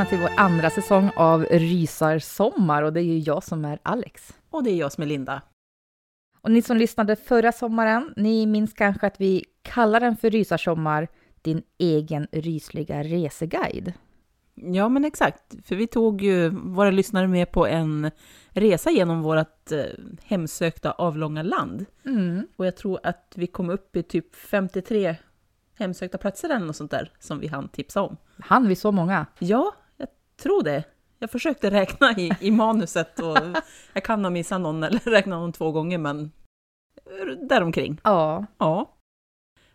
Välkomna till vår andra säsong av Rysarsommar och det är ju jag som är Alex. Och det är jag som är Linda. Och ni som lyssnade förra sommaren, ni minns kanske att vi kallar den för Rysarsommar, din egen rysliga reseguide. Ja, men exakt. För vi tog ju våra lyssnare med på en resa genom vårt eh, hemsökta avlånga land. Mm. Och jag tror att vi kom upp i typ 53 hemsökta platser eller något sånt där som vi hann tipsa om. Han vi så många. Ja, tror det. Jag försökte räkna i, i manuset och jag kan ha missat någon eller räkna någon två gånger, men däromkring. Ja, Ja.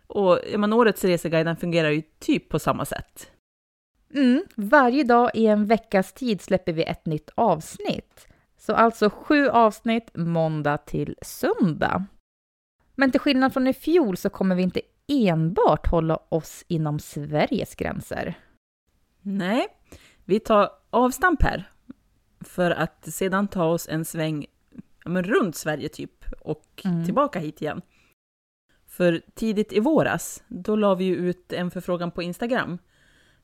Och ja, men årets reseguiden fungerar ju typ på samma sätt. mm. varje dag i en veckas tid släpper vi ett nytt avsnitt. Så alltså sju avsnitt måndag till söndag. Men till skillnad från i fjol så kommer vi inte enbart hålla oss inom Sveriges gränser. Nej, vi tar avstamp här för att sedan ta oss en sväng ja, men runt Sverige typ och Mm. tillbaka hit igen. För tidigt i våras, då la vi ju ut en förfrågan på Instagram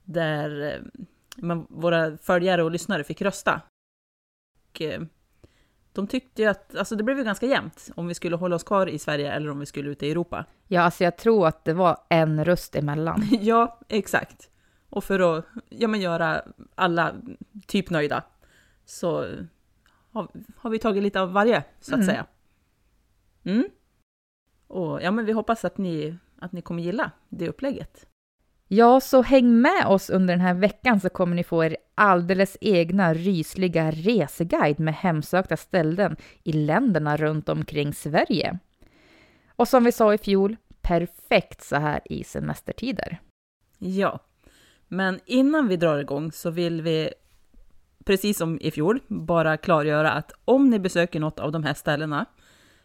där eh, men våra följare och lyssnare fick rösta. Och, eh, de tyckte ju att, alltså det blev ju ganska jämnt om vi skulle hålla oss kvar i Sverige eller om vi skulle ut i Europa. Ja, alltså jag tror att det var en röst emellan. Ja, exakt. Och för att ja, men göra alla typ nöjda så har, har vi tagit lite av varje, så att Mm. säga. Mm. Och ja, men vi hoppas att ni, att ni kommer gilla det upplägget. Ja, så häng med oss under den här veckan så kommer ni få er alldeles egna rysliga reseguide med hemsökta ställen i länderna runt omkring Sverige. Och som vi sa i fjol, perfekt så här i semestertider. Ja, men innan vi drar igång så vill vi, precis som i fjol, bara klargöra att om ni besöker något av de här ställena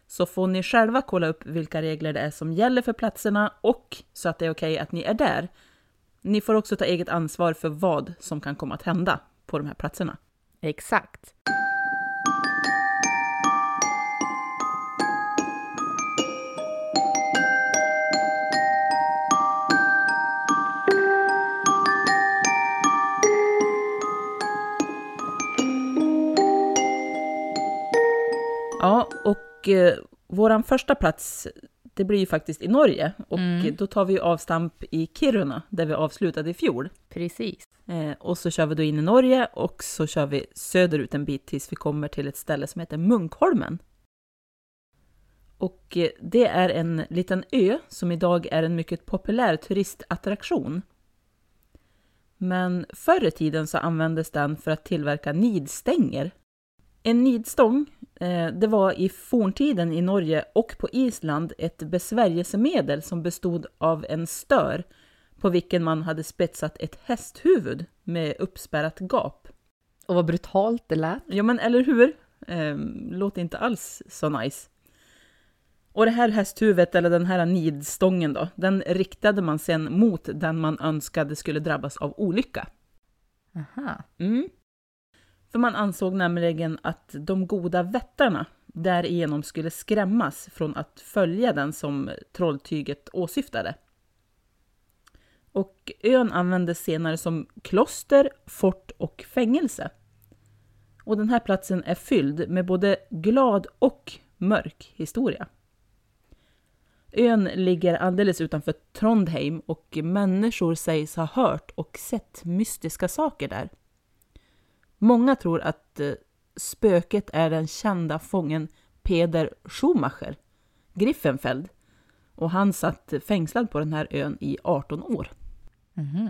så får ni själva kolla upp vilka regler det är som gäller för platserna och så att det är okej att ni är där. Ni får också ta eget ansvar för vad som kan komma att hända på de här platserna. Exakt. Ja, och eh, våran första plats, det blir ju faktiskt i Norge och Mm. då tar vi ju avstamp i Kiruna där vi avslutade i fjol. Precis. Eh, och så kör vi då in i Norge och så kör vi söderut en bit tills vi kommer till ett ställe som heter Munkholmen. Och eh, det är en liten ö som idag är en mycket populär turistattraktion. Men förr i tiden så användes den för att tillverka nidstänger. En nidstång, det var i forntiden i Norge och på Island ett besvärjelsemedel som bestod av en stör på vilken man hade spetsat ett hästhuvud med uppspärrat gap. Och vad brutalt det lät. Ja men eller hur? Eh, låter inte alls så nice. Och det här hästhuvudet, eller den här nidstången då, den riktade man sen mot den man önskade skulle drabbas av olycka. Aha. Mm. För man ansåg nämligen att de goda vättarna därigenom skulle skrämmas från att följa den som trolltyget åsyftade. Och ön användes senare som kloster, fort och fängelse. Och den här platsen är fylld med både glad och mörk historia. Ön ligger alldeles utanför Trondheim och människor sägs ha hört och sett mystiska saker där. Många tror att eh, spöket är den kända fången Peder Schumacher, Griffenfeld, och han satt fängslad på den här ön i 18 år. Mhm.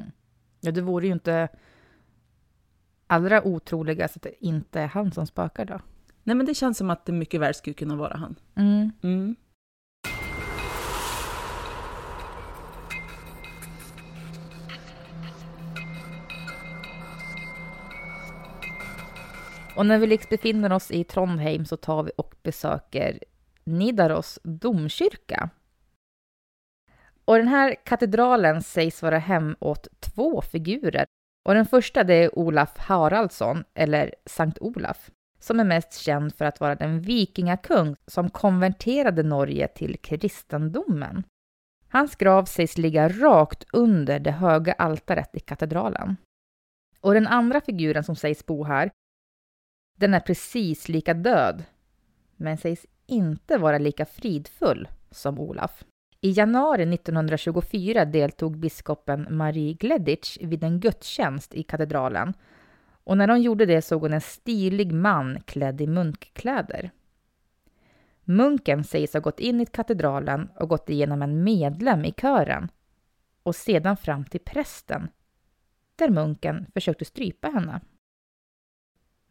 Ja, det vore ju inte allra otroligast att det inte är han som spökar då. Nej, men det känns som att det mycket väl skulle kunna vara han. Mm. Mm. Och när vi liksom befinner oss i Trondheim så tar vi och besöker Nidaros domkyrka. Och den här katedralen sägs vara hem åt två figurer. Och den första det är Olaf Haraldsson, eller Sankt Olaf, som är mest känd för att vara den vikingakung som konverterade Norge till kristendomen. Hans grav sägs ligga rakt under det höga altaret i katedralen. Och den andra figuren som sägs bo här den är precis lika död, men sägs inte vara lika fridfull som Olaf. I januari 1924 deltog biskopen Marie Gleditsch vid en gudstjänst i katedralen och när hon gjorde det såg hon en stilig man klädd i munkkläder. Munken sägs ha gått in i katedralen och gått igenom en medlem i kören och sedan fram till prästen, där munken försökte strypa henne.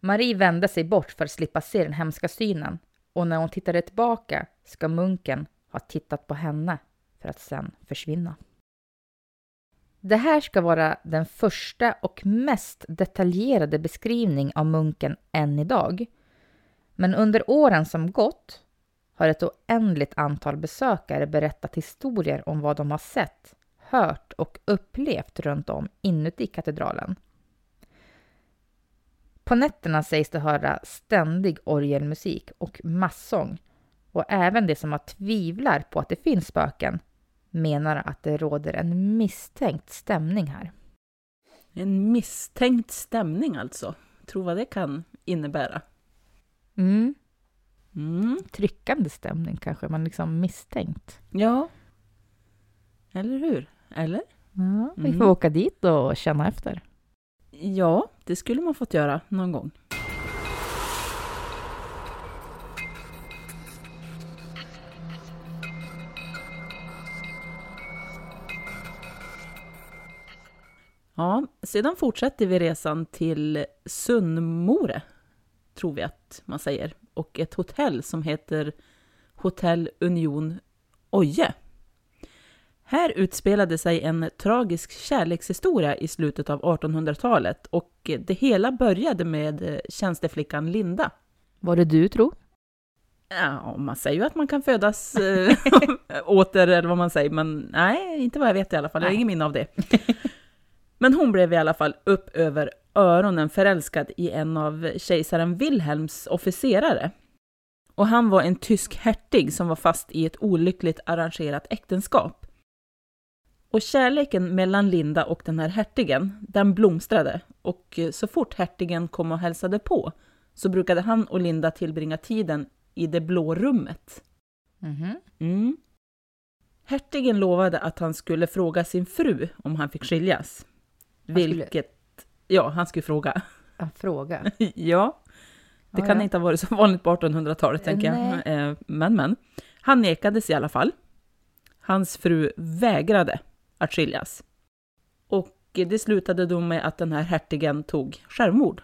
Marie vände sig bort för att slippa se den hemska synen och när hon tittade tillbaka ska munken ha tittat på henne för att sen försvinna. Det här ska vara den första och mest detaljerade beskrivning av munken än idag. Men under åren som gått har ett oändligt antal besökare berättat historier om vad de har sett, hört och upplevt runt om inuti katedralen. På nätterna sägs det höra ständig orgelmusik och massång och även de som har tvivlar på att det finns spöken menar att det råder en misstänkt stämning här. En misstänkt stämning alltså. Tror vad det kan innebära. Mm. Mm. Tryckande stämning kanske, man liksom misstänkt. Ja. Eller hur? Eller? Ja, vi får Mm. åka dit och känna efter. Ja, det skulle man fått göra någon gång. Ja, sedan fortsätter vi resan till Sunnmore, tror vi att man säger, och ett hotell som heter Hotell Union Oje. Här utspelade sig en tragisk kärlekshistoria i slutet av 1800-talet och det hela började med eh, tjänsteflickan Linda. Var det du tror? Ja, man säger ju att man kan födas äh, åter, eller vad man säger, men nej, inte vad jag vet i alla fall. Jag har ingen minne av det. men hon blev i alla fall upp över öronen förälskad i en av kejsaren Wilhelms officerare. Och han var en tysk hertig som var fast i ett olyckligt arrangerat äktenskap. Och kärleken mellan Linda och den här hertigen, den blomstrade. Och eh, så fort hertigen kom och hälsade på så brukade han och Linda tillbringa tiden i det blå rummet. Mhm. Mm. Hertigen lovade att han skulle fråga sin fru om han fick skiljas. skulle- Vilket... Ja, han skulle fråga. En fråga. ja, det Ja, kan ja. inte ha varit så vanligt på 1800-talet, Eh, tänker nej. jag. Eh, Men, men. Han nekades i alla fall. Hans fru vägrade att skiljas. Och det slutade då med att den här hertigen tog självmord.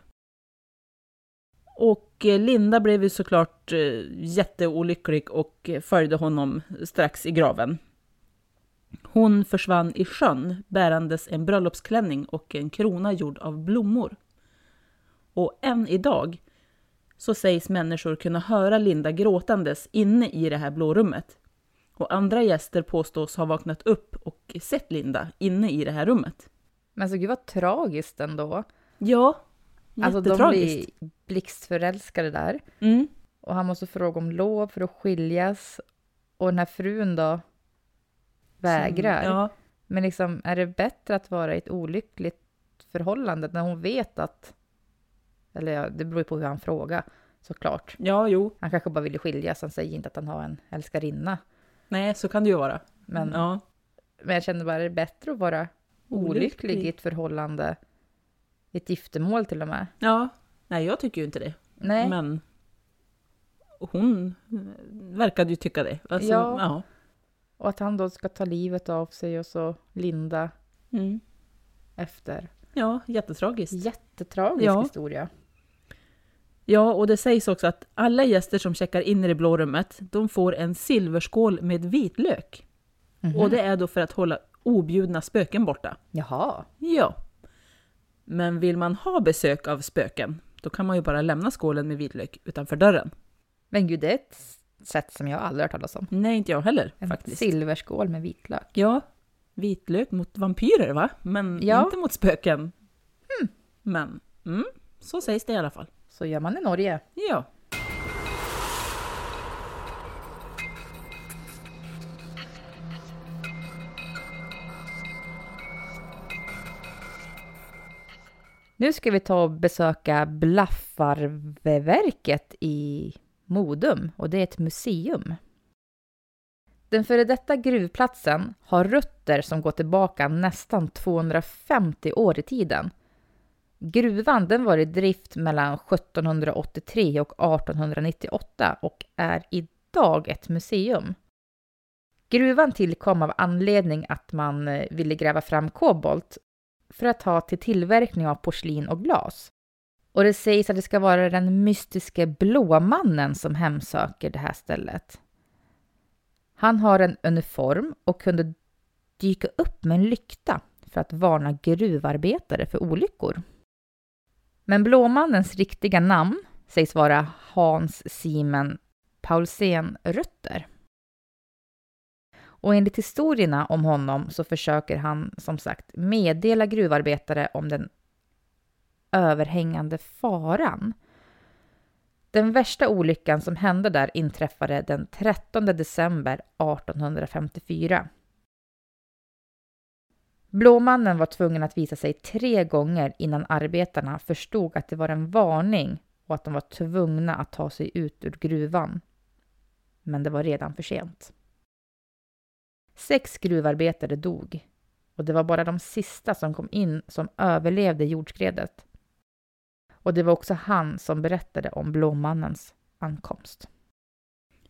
Och eh, Linda blev ju såklart eh, jätteolycklig och följde honom strax i graven. Hon försvann i sjön bärandes en bröllopsklänning och en krona gjord av blommor. Och än idag så sägs människor kunna höra Linda gråtandes inne i det här blå rummet. Och andra gäster påstås ha vaknat upp och sett Linda inne i det här rummet. Men så gud vad tragiskt ändå. Ja, Alltså de blir blixtförälskade där. Mm. Och han måste fråga om lov för att skiljas. Och den här frun då vägrar. Ja, Men liksom, är det bättre att vara i ett olyckligt förhållande när hon vet att... Eller ja, det beror ju på hur han frågar såklart. ja, jo. Han kanske bara ville skiljas, han säger inte att han har en älskarinna. Nej, så kan det ju vara. Men, Ja. men jag känner bara, är det bättre att vara olycklig, Olycklig. i ett förhållande? I ett giftermål till och med? ja. Nej, jag tycker ju inte det. Nej. Men hon verkade ju tycka det. Alltså, Ja. ja. Och att han då ska ta livet av sig och så Linda Mm. efter. Ja, jättetragiskt. Jättetragisk Ja. historia. Ja, och det sägs också att alla gäster som checkar in i det blå rummet, de får en silverskål med vitlök. Mhm. Och det är då för att hålla objudna spöken borta. Jaha. Ja. Men vill man ha besök av spöken, då kan man ju bara lämna skålen med vitlök utanför dörren. Men gud, det är ett sätt som jag aldrig hört talas om. Nej, inte jag heller En faktiskt. silverskål med vitlök. Ja, vitlök mot vampyrer va? Men Ja. inte mot spöken. Men, mm, så sägs det i alla fall. Så gör man i Norge. Ja. Nu ska vi ta och besöka Blaffarveverket i Modum och det är ett museum. Den före detta gruvplatsen har rötter som går tillbaka nästan 250 år i tiden. Gruvan den var i drift mellan 1783 och 1898 och är idag ett museum. Gruvan tillkom av anledning att man eh, ville gräva fram kobolt för att ha till tillverkning av porslin och glas. Och det sägs att det ska vara den mystiske Blåmannen som hemsöker det här stället. Han har en uniform och kunde dyka upp med en lykta för att varna gruvarbetare för olyckor. Men Blåmannens riktiga namn sägs vara Hans Simen Paulsen Rötter. Och enligt historierna om honom så försöker han som sagt meddela gruvarbetare om den överhängande faran. Den värsta olyckan som hände där inträffade den 13 december 1854. Blåmannen var tvungen att visa sig tre gånger innan arbetarna förstod att det var en varning och att de var tvungna att ta sig ut ur gruvan. Men det var redan för sent. Sex gruvarbetare dog och det var bara de sista som kom in som överlevde jordskredet. Och det var också han som berättade om Blåmannens ankomst.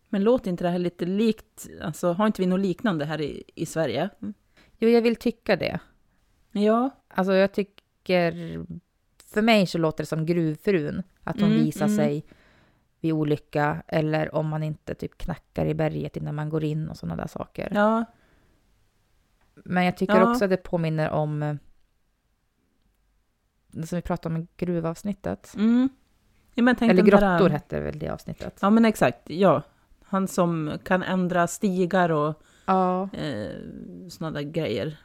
Men låter inte det här lite likt, alltså har inte vi något liknande här i, i Sverige? Jo, jag vill tycka det. Ja, Alltså jag tycker... För mig så låter det som gruvfrun. Att hon Mm, visar mm. sig vid olycka eller om man inte typ knackar i berget innan man går in och sådana där saker. ja, Men jag tycker Ja. också att det påminner om eh, det som vi pratade om i gruvavsnittet. mm. ja men tänk Eller där- grottor hette väl det avsnittet. Ja men exakt, ja. Han som kan ändra stigar och Ja. eh, sådana där grejer.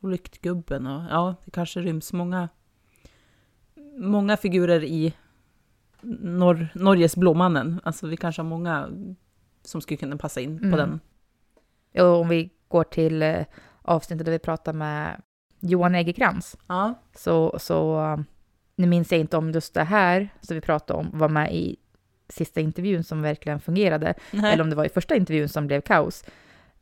Och lyktgubben och ja, det kanske ryms många, många figurer i Nor- Norges Blåmannen. Alltså vi kanske har många som skulle kunna passa in Mm. på den. Och om vi går till eh, avsnittet där vi pratar med Johan Egerkrans. Ja. Så, så nu minns jag inte om just det här som vi pratade om var med i sista intervjun som verkligen fungerade. Nej. Eller om det var i första intervjun som blev kaos.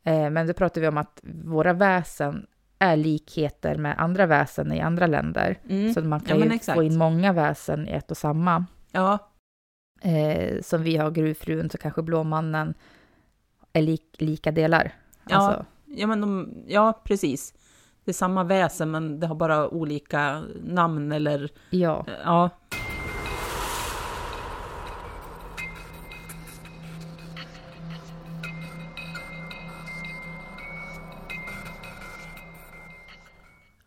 Eh, men då pratade vi om att våra väsen är likheter med andra väsen i andra länder. Mm. Så man Ja, kan men ju exakt. få in många väsen i ett och samma. Ja, Eh, som vi har gruvfrun så kanske Blåmannen är lik, lika delar. Ja. Alltså, ja, men de, ja precis. Det är samma väsen men det har bara olika namn eller Ja, ja.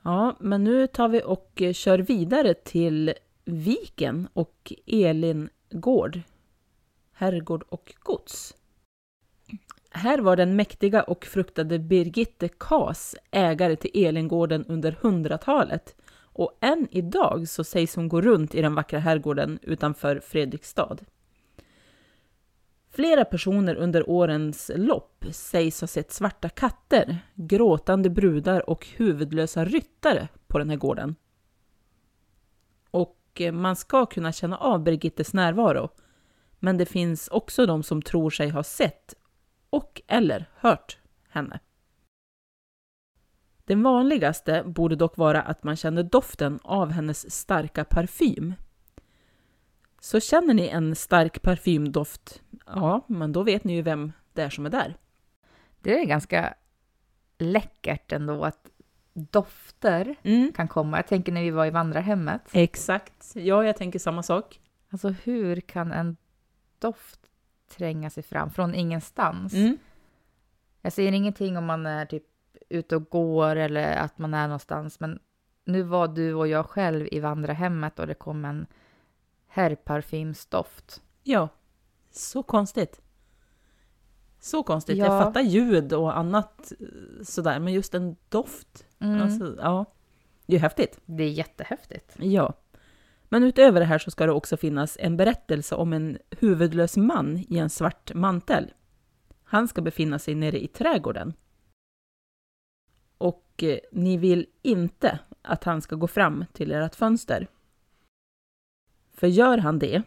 Ja, men nu tar vi och eh, kör vidare till Viken och Elin Gård. Herrgård och gods. Här var den mäktiga och fruktade Birgitte Kas ägare till Elingården under hundratalet och än idag så sägs hon gå runt i den vackra herrgården utanför Fredrikstad. Flera personer under årens lopp sägs ha sett svarta katter, gråtande brudar och huvudlösa ryttare på den här gården. Och eh, man ska kunna känna av Birgittes närvaro, men det finns också de som tror sig ha sett och eller hört henne. Den vanligaste borde dock vara att man känner doften av hennes starka parfym. Så känner ni en stark parfymdoft, ja, men då vet ni ju vem det är som är där. det är ganska läckert ändå att dofter Mm. kan komma. Jag tänker när vi var i vandrarhemmet. Exakt. Ja, jag tänker samma sak. Alltså hur kan en doft tränga sig fram från ingenstans? Mm. Jag säger ingenting om man är typ ute och går eller att man är någonstans, men nu var du och jag själv i vandrarhemmet och det kom en herrparfymsdoft. Ja, så konstigt. Så konstigt. Jag Ja. fattar ljud och annat eh, sådär, men just en doft. Mm. Alltså, ja. Det är häftigt. Det är jättehäftigt. Ja. Men utöver det här så ska det också finnas en berättelse om en huvudlös man i en svart mantel. Han ska befinna sig nere i trädgården. Och eh, ni vill inte att han ska gå fram till ert fönster. För gör han det,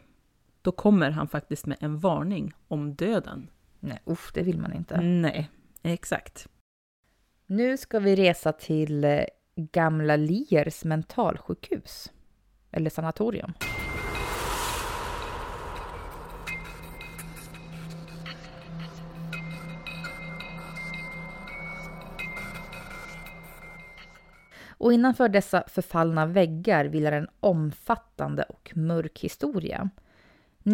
då kommer han faktiskt med en varning om döden. Nej, usch, det vill man inte. Nej, exakt. Nu ska vi resa till eh, Gamla Liers mentalsjukhus. Eller sanatorium. Och innanför dessa förfallna väggar vilar en omfattande och mörk historia.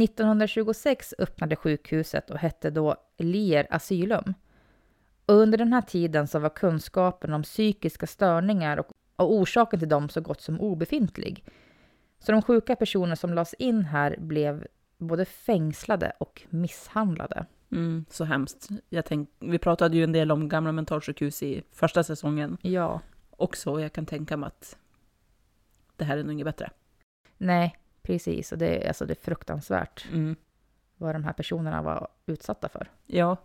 1926 öppnade sjukhuset och hette då Lier Asylum. Och under den här tiden så var kunskapen om psykiska störningar och, och orsaken till dem så gott som obefintlig. Så de sjuka personer som lades in här blev både fängslade och misshandlade. Mm, så hemskt. Jag tänk, vi pratade ju en del om gamla mentalsjukhus i första säsongen Ja. också. Jag kan tänka mig att det här är nog inget bättre. Nej, precis. Och det, är- alltså det är fruktansvärt Mm. vad de här personerna var utsatta för. Ja,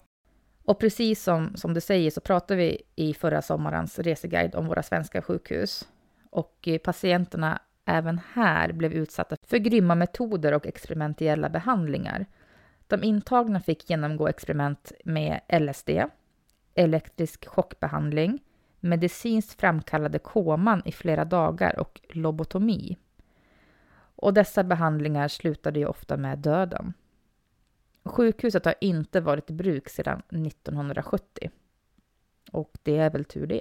Och precis som, som du säger så pratade vi i förra sommarens reseguide om våra svenska sjukhus. Och eh, patienterna även här blev utsatta för grymma metoder och experimentella behandlingar. De intagna fick genomgå experiment med LSD, elektrisk chockbehandling, medicinskt framkallade koman i flera dagar och lobotomi. Och dessa behandlingar slutade ju ofta med döden. Sjukhuset har inte varit i bruk sedan 1970. Och det är väl tur det.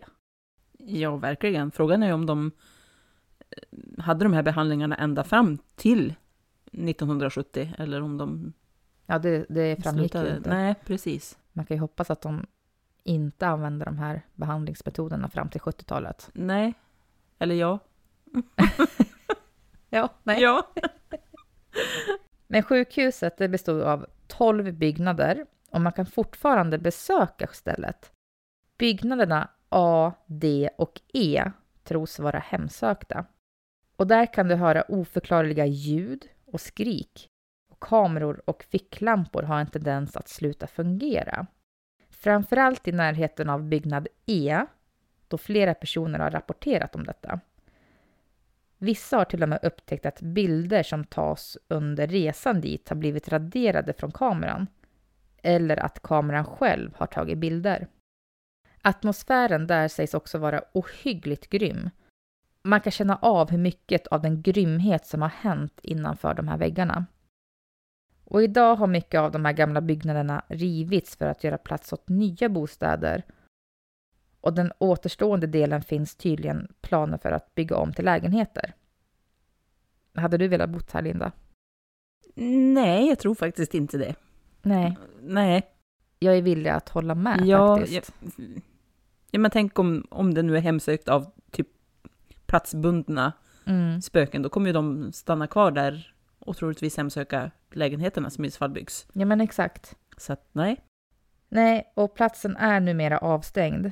ja, verkligen. Frågan är ju om de eh, hade de här behandlingarna ända fram till 1970 eller om de Ja, det, det framgick ju slutade. inte. Nej, precis. Man kan ju hoppas att de inte använder de här behandlingsmetoderna fram till 70-talet. Nej. Eller ja. Ja, nej. Ja. Men sjukhuset det bestod av 12 byggnader och man kan fortfarande besöka stället. Byggnaderna A, D och E tros vara hemsökta. Och där kan du höra oförklarliga ljud och skrik. Och kameror och ficklampor har en tendens att sluta fungera. Framförallt i närheten av byggnad E, då flera personer har rapporterat om detta. Vissa har till och med upptäckt att bilder som tas under resan dit har blivit raderade från kameran. Eller att kameran själv har tagit bilder. Atmosfären där sägs också vara ohyggligt grym. Man kan känna av hur mycket av den grymhet som har hänt innanför de här väggarna. Och idag har mycket av de här gamla byggnaderna rivits för att göra plats åt nya bostäder. Och den återstående delen finns tydligen planer för att bygga om till lägenheter. Hade du velat bo här, Linda? Nej, jag tror faktiskt inte det. Nej, Nej. jag är villig att hålla med Ja, faktiskt. ja, ja, men tänk om, om det nu är hemsökt av typ platsbundna Mm. spöken, då kommer ju de stanna kvar där och troligtvis hemsöka lägenheterna som i så fall byggs. Ja, men exakt. Så att nej. Nej, och platsen är numera avstängd.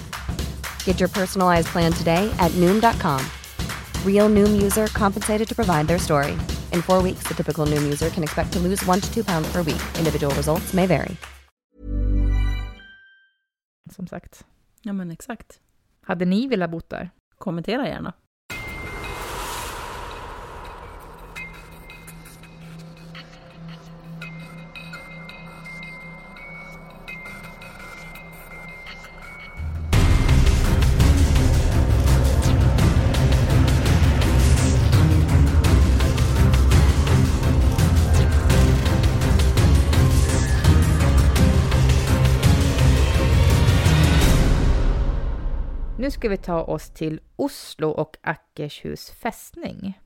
Get your personalized plan today at Noom.com. Real Noom user compensated to provide their story. In four weeks, the typical Noom user can expect to lose one to two pounds per week. Individual results may vary. Som sagt. Ja, men exakt. Hade ni velat bo där? Kommentera gärna. Ska vi ta oss till Oslo och Ackershus fästning.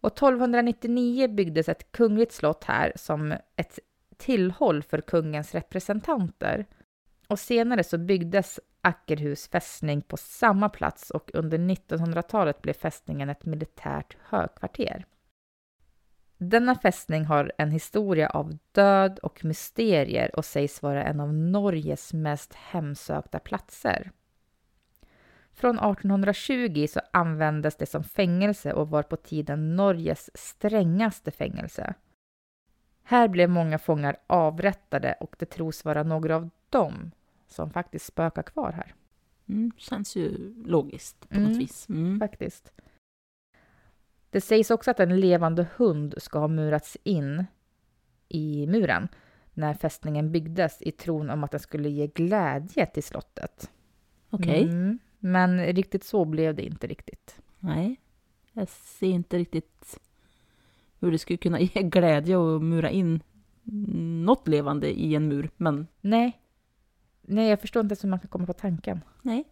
Och 1299 byggdes ett kungligt slott här som ett tillhåll för kungens representanter. Och senare så byggdes Ackerhus fästning på samma plats och under 1900-talet blev fästningen ett militärt högkvarter. Denna fästning har en historia av död och mysterier och sägs vara en av Norges mest hemsökta platser. Från 1820 så användes det som fängelse och var på tiden Norges strängaste fängelse. Här blev många fångar avrättade och det tros vara några av dem som faktiskt spökar kvar här. Mm, känns ju logiskt på Mm. något vis. Mm. Faktiskt. Det sägs också att en levande hund ska ha murats in i muren när fästningen byggdes i tron om att den skulle ge glädje till slottet. Okej. Mm, men riktigt så blev det inte riktigt. Nej. Jag ser inte riktigt hur det skulle kunna ge glädje att mura in något levande i en mur. Men Nej. Nej, jag förstår inte ens hur man kan komma på tanken. nej.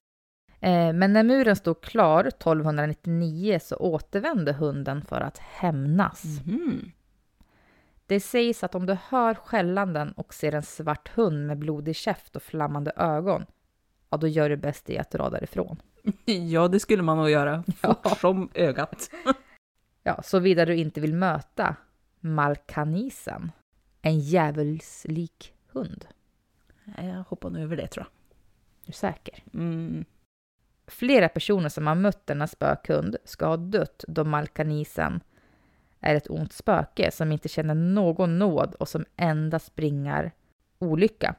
Eh, men när muren stod klar 1299 så återvände hunden för att hämnas. Mhm. Det sägs att om du hör skällanden och ser en svart hund med blodig käft och flammande ögon, ja då gör du bäst i att dra därifrån. Ja, det skulle man nog göra. Fort som ögat. Ja, såvida du inte vill möta Malkanisen, en djävulslik hund. Jag hoppar nog över det tror Är du säker? jag. Mm. Flera personer som har mött denna spökhund ska ha dött då Malkanisen är ett ont spöke som inte känner någon nåd och som endast bringar olycka.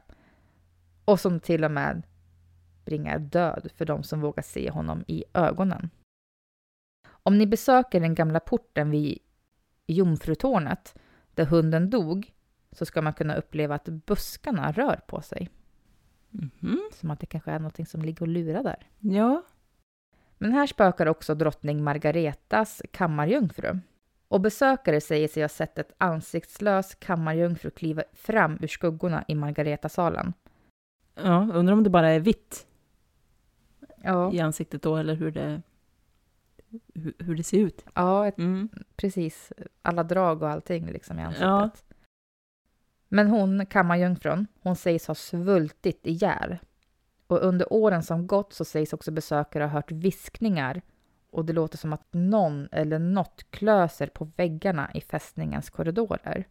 Och som till och med bringar död för de som vågar se honom i ögonen. Om ni besöker den gamla porten vid Jomfrutornet där hunden dog så ska man kunna uppleva att buskarna rör på sig. Mhm. Som att det kanske är något som ligger och lurar där. Ja. Men här spökar också drottning Margaretas kammarjungfru. Och besökare säger sig ha sett ett ansiktslös kammarjungfru kliva fram ur skuggorna i Margaretasalen. ja. Undrar om det bara är vitt Ja, i ansiktet då, eller hur det, hur, hur det ser ut. ja ett, Mm. precis. Alla drag och allting liksom i ansiktet. Ja. Men hon, kammarjungfrun, hon sägs ha svultit ihjäl. Och under åren som gått så sägs också besökare ha hört viskningar och det låter som att någon eller något klöser på väggarna i fästningens korridorer.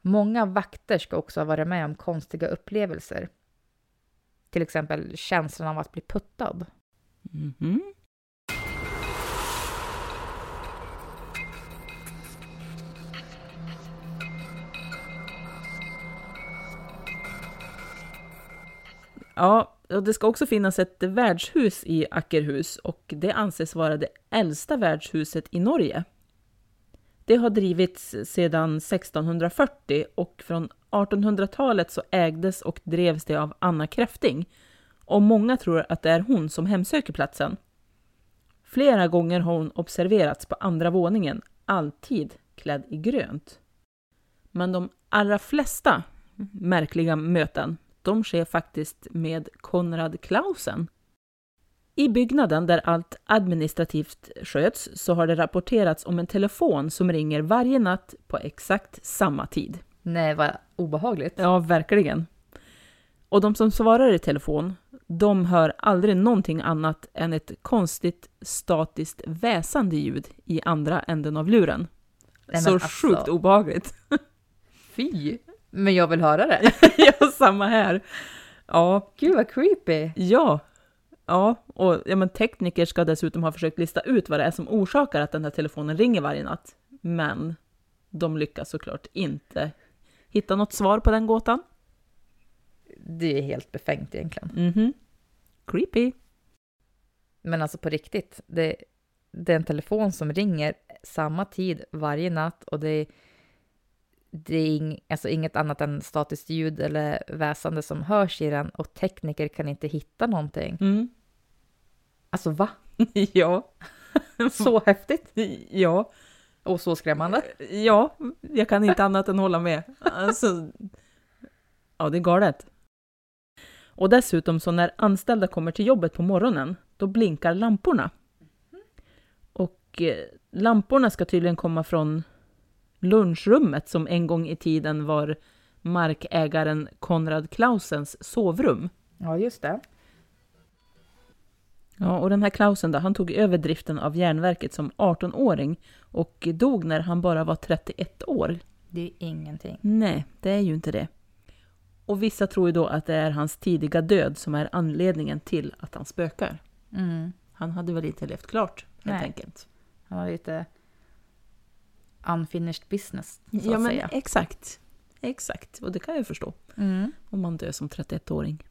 Många vakter ska också ha varit med om konstiga upplevelser. Till exempel känslan av att bli puttad. Mhm. Ja, och det ska också finnas ett värdshus i Ackerhus och det anses vara det äldsta värdshuset i Norge. Det har drivits sedan 1640 och från 1800-talet så ägdes och drevs det av Anna Kräfting. Och många tror att det är hon som hemsöker platsen. Flera gånger har hon observerats på andra våningen, alltid klädd i grönt. Men de allra flesta märkliga möten, de sker faktiskt med Konrad Clausen. I byggnaden där allt administrativt sköts så har det rapporterats om en telefon som ringer varje natt på exakt samma tid. Nej, vad obehagligt. Ja, verkligen. Och de som svarar i telefon, de hör aldrig någonting annat än ett konstigt statiskt väsande ljud i andra änden av luren. Nej, Så alltså. sjukt obehagligt. Fy! Men jag vill höra det. ja, samma här. Ja, Gud vad creepy. ja. Ja, och ja, men tekniker ska dessutom ha försökt lista ut vad det är som orsakar att den här telefonen ringer varje natt. Men de lyckas såklart inte hitta något svar på den gåtan. Det är helt befängt egentligen. Mhm. Creepy. Men alltså på riktigt, det, det är en telefon som ringer samma tid varje natt och det är, det är ing, alltså inget annat än statiskt ljud eller väsande som hörs i den och tekniker kan inte hitta någonting. Mm. Alltså va? ja. Så häftigt Ja. och så skrämmande. Ja, jag kan inte annat än hålla med. Alltså, ja, det är galet. Och dessutom så när anställda kommer till jobbet på morgonen, då blinkar lamporna. Och eh, lamporna ska tydligen komma från lunchrummet som en gång i tiden var markägaren Konrad Clausens sovrum. Ja, just det. Ja, och den här Klausen då, han tog över driften av järnverket som 18-åring och dog när han bara var 31 år. Det är ingenting. Nej, det är ju inte det. Och vissa tror ju då att det är hans tidiga död som är anledningen till att han spökar. Mm. Han hade väl inte levt klart, helt Nej. enkelt. Han har lite unfinished business, så ja, att men säga. exakt. Exakt, och det kan jag förstå. Mm. Om man dör som 31-åring.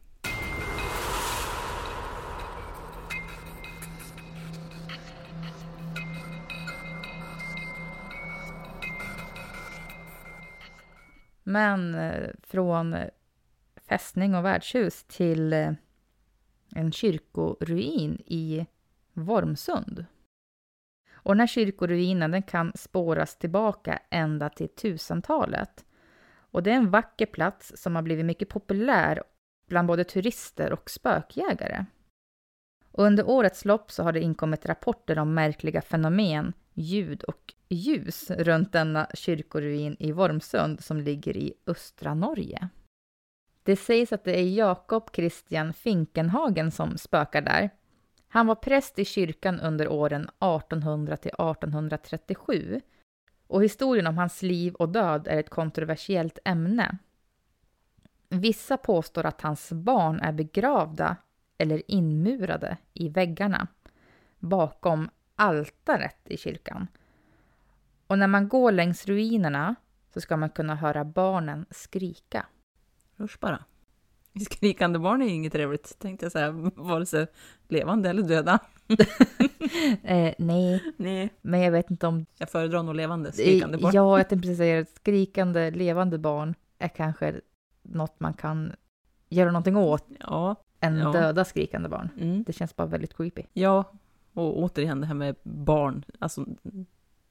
Men eh, från eh, fästning och värdshus till eh, en kyrkoruin i Vormsund. Och den här kyrkoruinen den kan spåras tillbaka ända till 1000-talet. Och det är en vacker plats som har blivit mycket populär bland både turister och spökjägare. Och under årets lopp så har det inkommit rapporter om märkliga fenomen, ljud och ljus runt denna kyrkoruin i Vormsund som ligger i östra Norge. Det sägs att det är Jakob Christian Finkenhagen som spökar där. Han var präst i kyrkan under åren 1800 till 1837 och historien om hans liv och död är ett kontroversiellt ämne. Vissa påstår att hans barn är begravda eller inmurade i väggarna bakom altaret i kyrkan. Och när man går längs ruinerna så ska man kunna höra barnen skrika. Usch bara. Skrikande barn är ju inget trevligt, tänkte jag säga. Vare sig levande eller döda. Eh, nej, Nej, men jag vet inte om... jag föredrar nog levande skrikande barn. Ja, jag tänkte precis säga att skrikande, levande barn är kanske något man kan göra någonting åt Ja, än Ja. döda skrikande barn. mm. Det känns bara väldigt creepy. ja. Och återigen det här med barn, alltså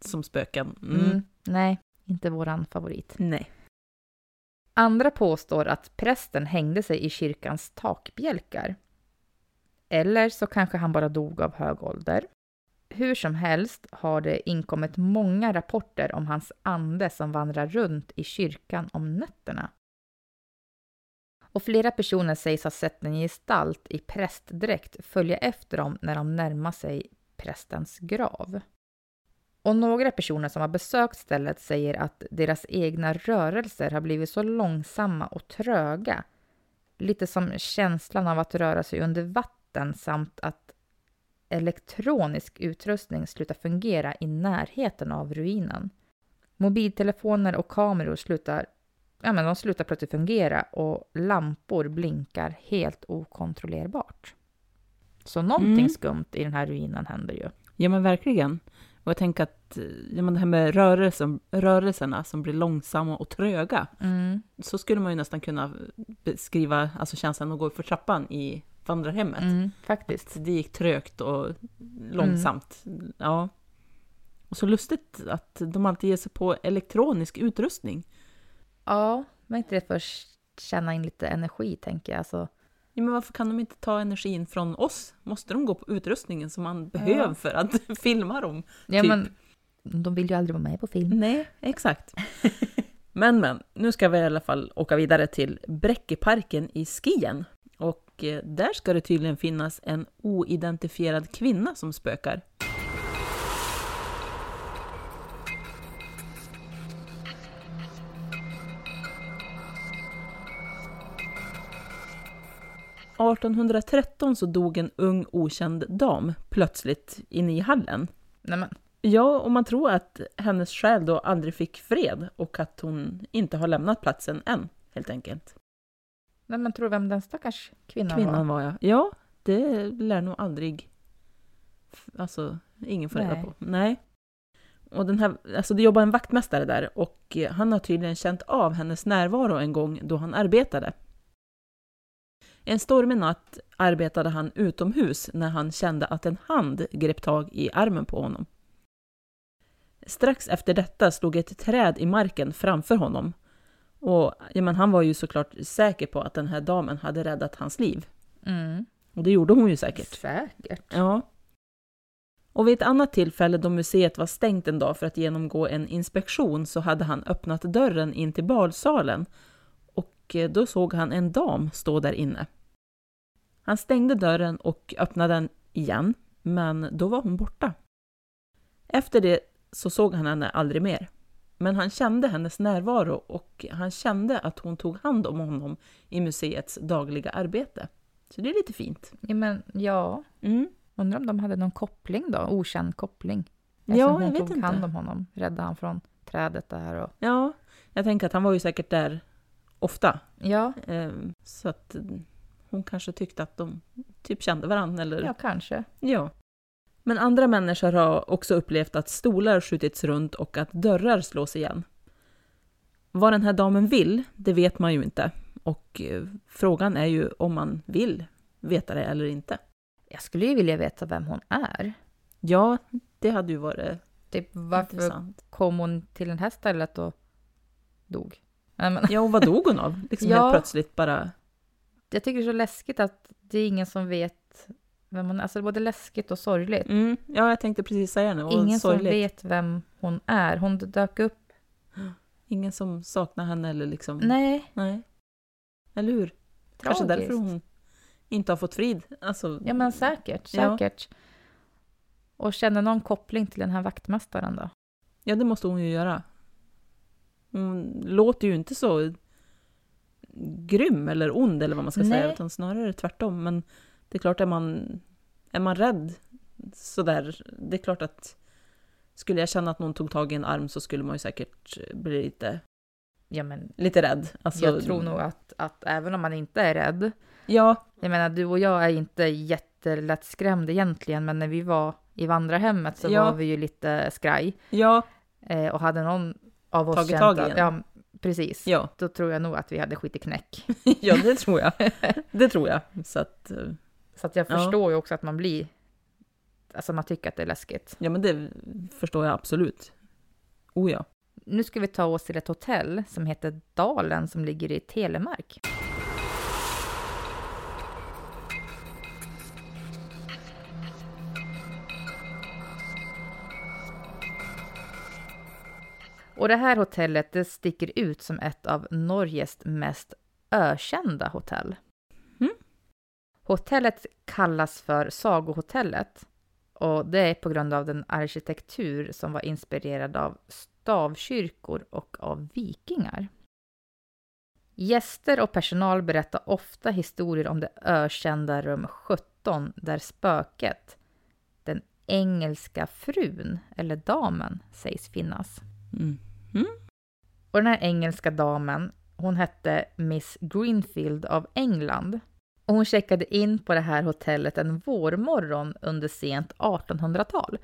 som spöken. Mm. Mm. Nej, inte våran favorit. Nej. Andra påstår att prästen hängde sig i kyrkans takbjälkar. Eller så kanske han bara dog av hög ålder. Hur som helst har det inkommit många rapporter om hans ande som vandrar runt i kyrkan om nätterna. Och flera personer sägs ha sett en gestalt i prästdräkt följa efter dem när de närmar sig prästens grav. Och några personer som har besökt stället säger att deras egna rörelser har blivit så långsamma och tröga. Lite som känslan av att röra sig under vatten samt att elektronisk utrustning slutar fungera i närheten av ruinen. Mobiltelefoner och kameror slutar, ja, men de slutar plötsligt fungera och lampor blinkar helt okontrollerbart. Så någonting Mm. skumt i den här ruinen händer ju. Ja men verkligen. Och jag tänker att ja, men det här med rörelsen, rörelserna som blir långsamma och tröga. Mm. Så skulle man ju nästan kunna beskriva alltså känslan att gå för trappan i vandrarhemmet. Mm, faktiskt. Det gick trögt och långsamt. Ja. Och så lustigt att de alltid ger sig på elektronisk utrustning. Ja, men inte det för att känna in lite energi tänker jag. Alltså, Ja, men varför kan de inte ta energin från oss? Måste de gå på utrustningen som man behöver för att filma dem? ja, Typ. men de vill ju aldrig vara med på film. Nej, exakt. men men, nu ska vi i alla fall åka vidare till Bräckeparken i Skien. Och eh, där ska det tydligen finnas en oidentifierad kvinna som spökar. –1813 så dog en ung okänd dam plötsligt inne i hallen. Nej, men, Ja, och man tror att hennes själ då aldrig fick fred och att hon inte har lämnat platsen än, helt enkelt. men tror du vem den stackars kvinnan, Kvinnan var? var jag. Ja, det lär nog aldrig... Alltså, ingen får reda på. Nej. Och den här, alltså det jobbar en vaktmästare där och han har tydligen känt av hennes närvaro en gång då han arbetade. En stormig natt arbetade han utomhus när han kände att en hand grep tag i armen på honom. Strax efter detta slog ett träd i marken framför honom. Och ja, men han var ju såklart säker på att den här damen hade räddat hans liv. Mm. Och det gjorde hon ju säkert. Säkert. Ja. Och vid ett annat tillfälle då museet var stängt en dag för att genomgå en inspektion så hade han öppnat dörren in till balsalen och eh, då såg han en dam stå där inne. Han stängde dörren och öppnade den igen, men då var hon borta. Efter det så såg han henne aldrig mer. Men han kände hennes närvaro och han kände att hon tog hand om honom i museets dagliga arbete. Så det är lite fint. Ja, men ja. Mm. Undrar om de hade någon koppling då? Okänd koppling? Ja, Eftersom hon jag vet tog inte. hand om honom. Räddade han från trädet där och... Ja, jag tänker att han var ju säkert där ofta. Ja, Ehm, Så att hon kanske tyckte att de typ kände varandra. Eller... ja kanske. Ja. Men andra människor har också upplevt att stolar skjutits runt och att dörrar slås igen. Vad den här damen vill, det vet man ju inte. Och eh, frågan är ju om man vill veta det eller inte. Jag skulle ju vilja veta vem hon är. Ja, det hade ju varit Typ varför intressant. kom hon till det här stället och dog? Ja, och vad dog hon av? Liksom Ja. helt plötsligt bara... jag tycker det är så läskigt att det är ingen som vet vem hon är. Alltså både läskigt och sorgligt. Mm, ja, jag tänkte precis säga det. Ingen som sorgligt. vet vem hon är. Hon dök upp. Ingen som saknar henne eller liksom... Nej, Nej. Eller hur? Kanske tragiskt. därför hon inte har fått frid. Alltså, Ja men säkert, Ja. säkert. Och känner någon koppling till den här vaktmästaren då? ja, det måste hon ju göra. Hon låter ju inte så grym eller ond eller vad man ska säga, Nej. utan snarare tvärtom. Men det är klart, är man, är man rädd sådär, det är klart att skulle jag känna att någon tog tag i en arm så skulle man ju säkert bli lite, Ja men lite rädd. Alltså, jag tror nog att, att även om man inte är rädd. Ja, Jag menar du och jag är inte jättelätt skrämd egentligen men när vi var i vandrarhemmet så Ja. var vi ju lite skraj. ja, Eh, och hade någon av oss Tagit känt tag i att, ja precis. ja. Då tror jag nog att vi hade skitit knäck. ja, det tror jag. Det tror jag. Så att, eh, Så att jag Ja. förstår ju också att man blir, alltså man tycker att det är läskigt. ja men det förstår jag absolut. Oh ja. Nu ska vi ta oss till ett hotell som heter Dalen som ligger i Telemark. Och det här hotellet det sticker ut som ett av Norges mest ökända hotell. Mm. Hotellet kallas för Sagohotellet Och det är på grund av den arkitektur som var inspirerad av stavkyrkor och av vikingar. Gäster och personal berättar ofta historier om det ökända rum 17 där spöket, den engelska frun eller damen, sägs finnas. Mm. Mm. Och den här engelska damen, hon hette Miss Greenfield av England. Och hon checkade in på det här hotellet en vårmorgon under sent 1800-tal.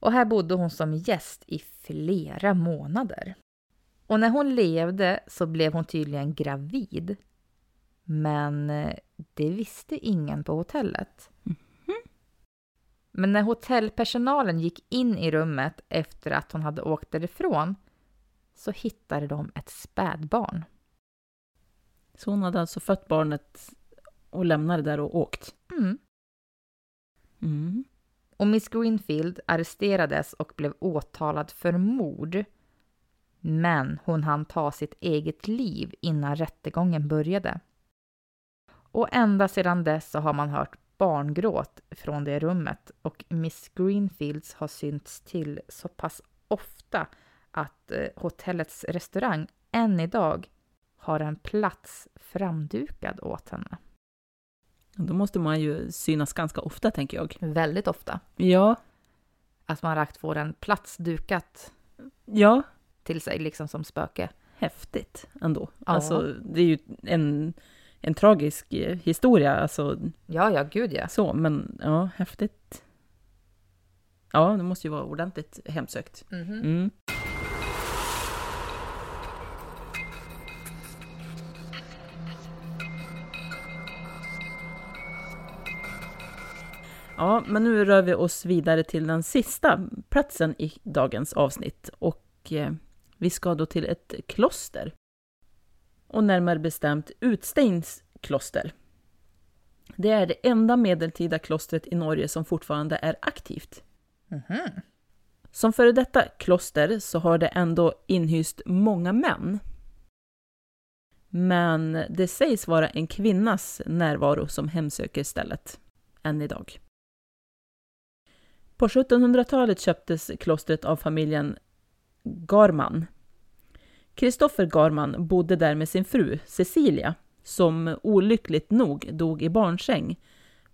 Och här bodde hon som gäst i flera månader. Och när hon levde så blev hon tydligen gravid. Men eh, det visste ingen på hotellet. Men när hotellpersonalen gick in i rummet efter att hon hade åkt därifrån så hittade de ett spädbarn. Så hon hade alltså fött barnet och lämnade där och åkt. Mm. Mm. Och Miss Greenfield arresterades och blev åtalad för mord. Men hon hann ta sitt eget liv innan rättegången började. Och ända sedan dess så har man hört barngråt från det rummet och Miss Greenfields har synts till så pass ofta att eh, hotellets restaurang än idag har en plats framdukad åt henne. Då måste man ju synas ganska ofta, tänker jag. Väldigt ofta. Ja. Att man rakt får en plats dukat Ja. till sig liksom som spöke. Häftigt ändå. Ja. Alltså, det är ju en, en tragisk eh, historia, alltså Ja, ja, gud ja. så, men ja, häftigt. Ja, det måste ju vara ordentligt hemsökt. Mhm. Mm. Ja, men nu rör vi oss vidare till den sista platsen i dagens avsnitt och eh, vi ska då till ett kloster. Och närmare bestämt Utsteins kloster. Det är det enda medeltida klostret i Norge som fortfarande är aktivt. Mhm. Som före detta kloster så har det ändå inhyst många män. Men det sägs vara en kvinnas närvaro som hemsöker stället, än idag. På 1700-talet köptes klostret av familjen Garman. Kristoffer Garman bodde där med sin fru Cecilia, som olyckligt nog dog i barnsäng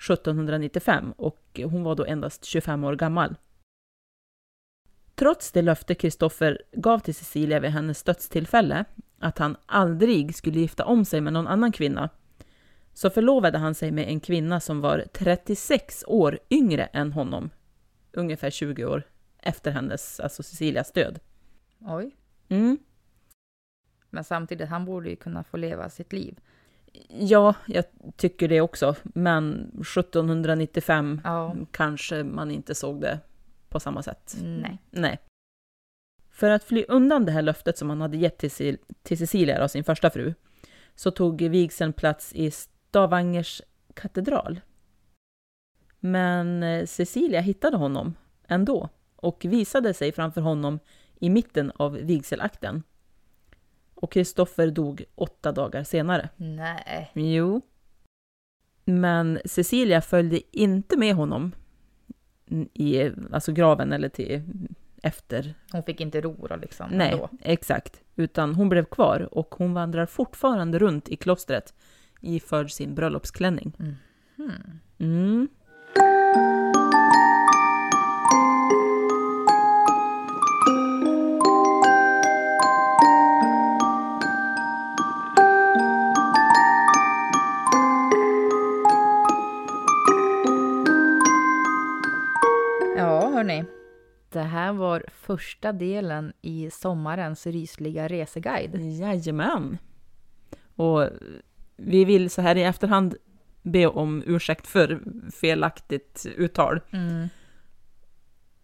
1795 och hon var då endast 25 år gammal. Trots det löfte Kristoffer gav till Cecilia vid hennes dödstillfälle, att han aldrig skulle gifta om sig med någon annan kvinna, så förlovade han sig med en kvinna som var 36 år yngre än honom, ungefär 20 år efter hennes, alltså Cecilias död. Oj. Mm. Men samtidigt, han borde ju kunna få leva sitt liv. Ja, jag tycker det också, men 1795 Ja. kanske man inte såg det på samma sätt. Nej. Nej. För att fly undan det här löftet som han hade gett till, till Cecilia, då, sin första fru, så tog vigseln plats i Stavangers katedral. Men eh, Cecilia hittade honom ändå och visade sig framför honom i mitten av vigselakten. Och Kristoffer dog åtta dagar senare. Nej. Jo. Men Cecilia följde inte med honom i alltså graven eller till efter. Hon fick inte ro då liksom. Nej, ändå. exakt. Utan hon blev kvar och hon vandrar fortfarande runt i klostret iförd sin bröllopsklänning. Hmm. Mm. Här var första delen i sommarens rysliga reseguide. Jajamän. Och vi vill så här i efterhand be om ursäkt för felaktigt uttal. Mm.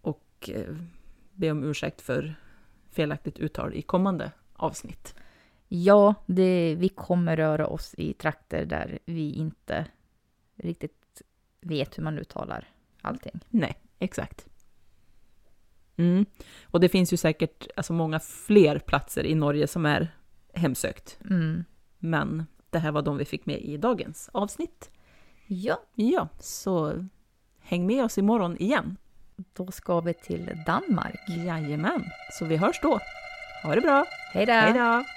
och eh, be om ursäkt för felaktigt uttal i kommande avsnitt. Ja, det, vi kommer röra oss i trakter där vi inte riktigt vet hur man uttalar allting. Nej, exakt. Mm. Och det finns ju säkert alltså, många fler platser i Norge som är hemsökt. Mm. Men det här var de vi fick med i dagens avsnitt. Ja, Ja, så häng med oss imorgon igen. Då ska vi till Danmark. Jajamän, så vi hörs då. Ha det bra. Hej då!